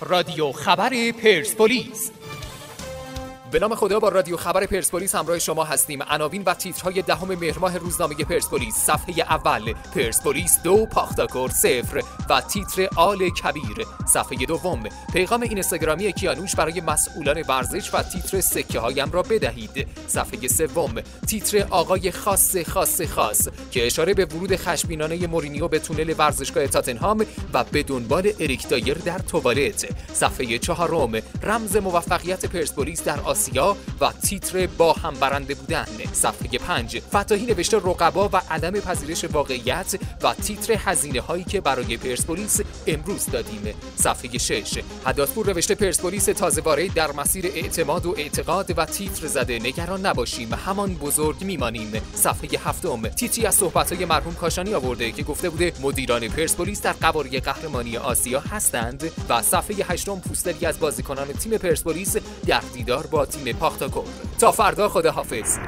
رادیو خبر پرسپولیس. به نام خدا با رادیو خبر پرسپولیس همراه شما هستیم. عناوین و تیترهای دهم مهر ماه روزنامه پرسپولیس. صفحه اول پرسپولیس دو پاختاکور صفر و تیتر آل کبیر. صفحه دوم پیغام اینستاگرامی کیانوش برای مسئولان ورزش و تیتر سکه هایم را بدهید. صفحه سوم تیتر آقای خاص خاص خاص که اشاره به ورود خشبینانه مورینیو به تونل ورزشگاه تاتنهام و به دنبال اریک دایر در توالت. صفحه چهارم رمز موفقیت پرسپولیس در آسیا. و تیتر با هم برنده بودن. صفحه 5 فتاحی نوشته رقبا و عدم پذیرش واقعیت و تیتر هزینه هایی که برای پرسپولیس امروز دادیم. صفحه 6 هداتپور نوشته پرسپولیس تازه وارد در مسیر اعتماد و اعتقاد و تیتر زده. نگران نباشیم همان بزرگ میمانیم. صفحه هفتم تیتری از صحبت های مرحوم کاشانی آورده که گفته بوده مدیران پرسپولیس در قواره قهرمانی آسیا هستند. و صفحه هشتم پوستری از بازیکنان تیم پرسپولیس در دیدار با تیم پاختاکور تا فردا خداحافظ.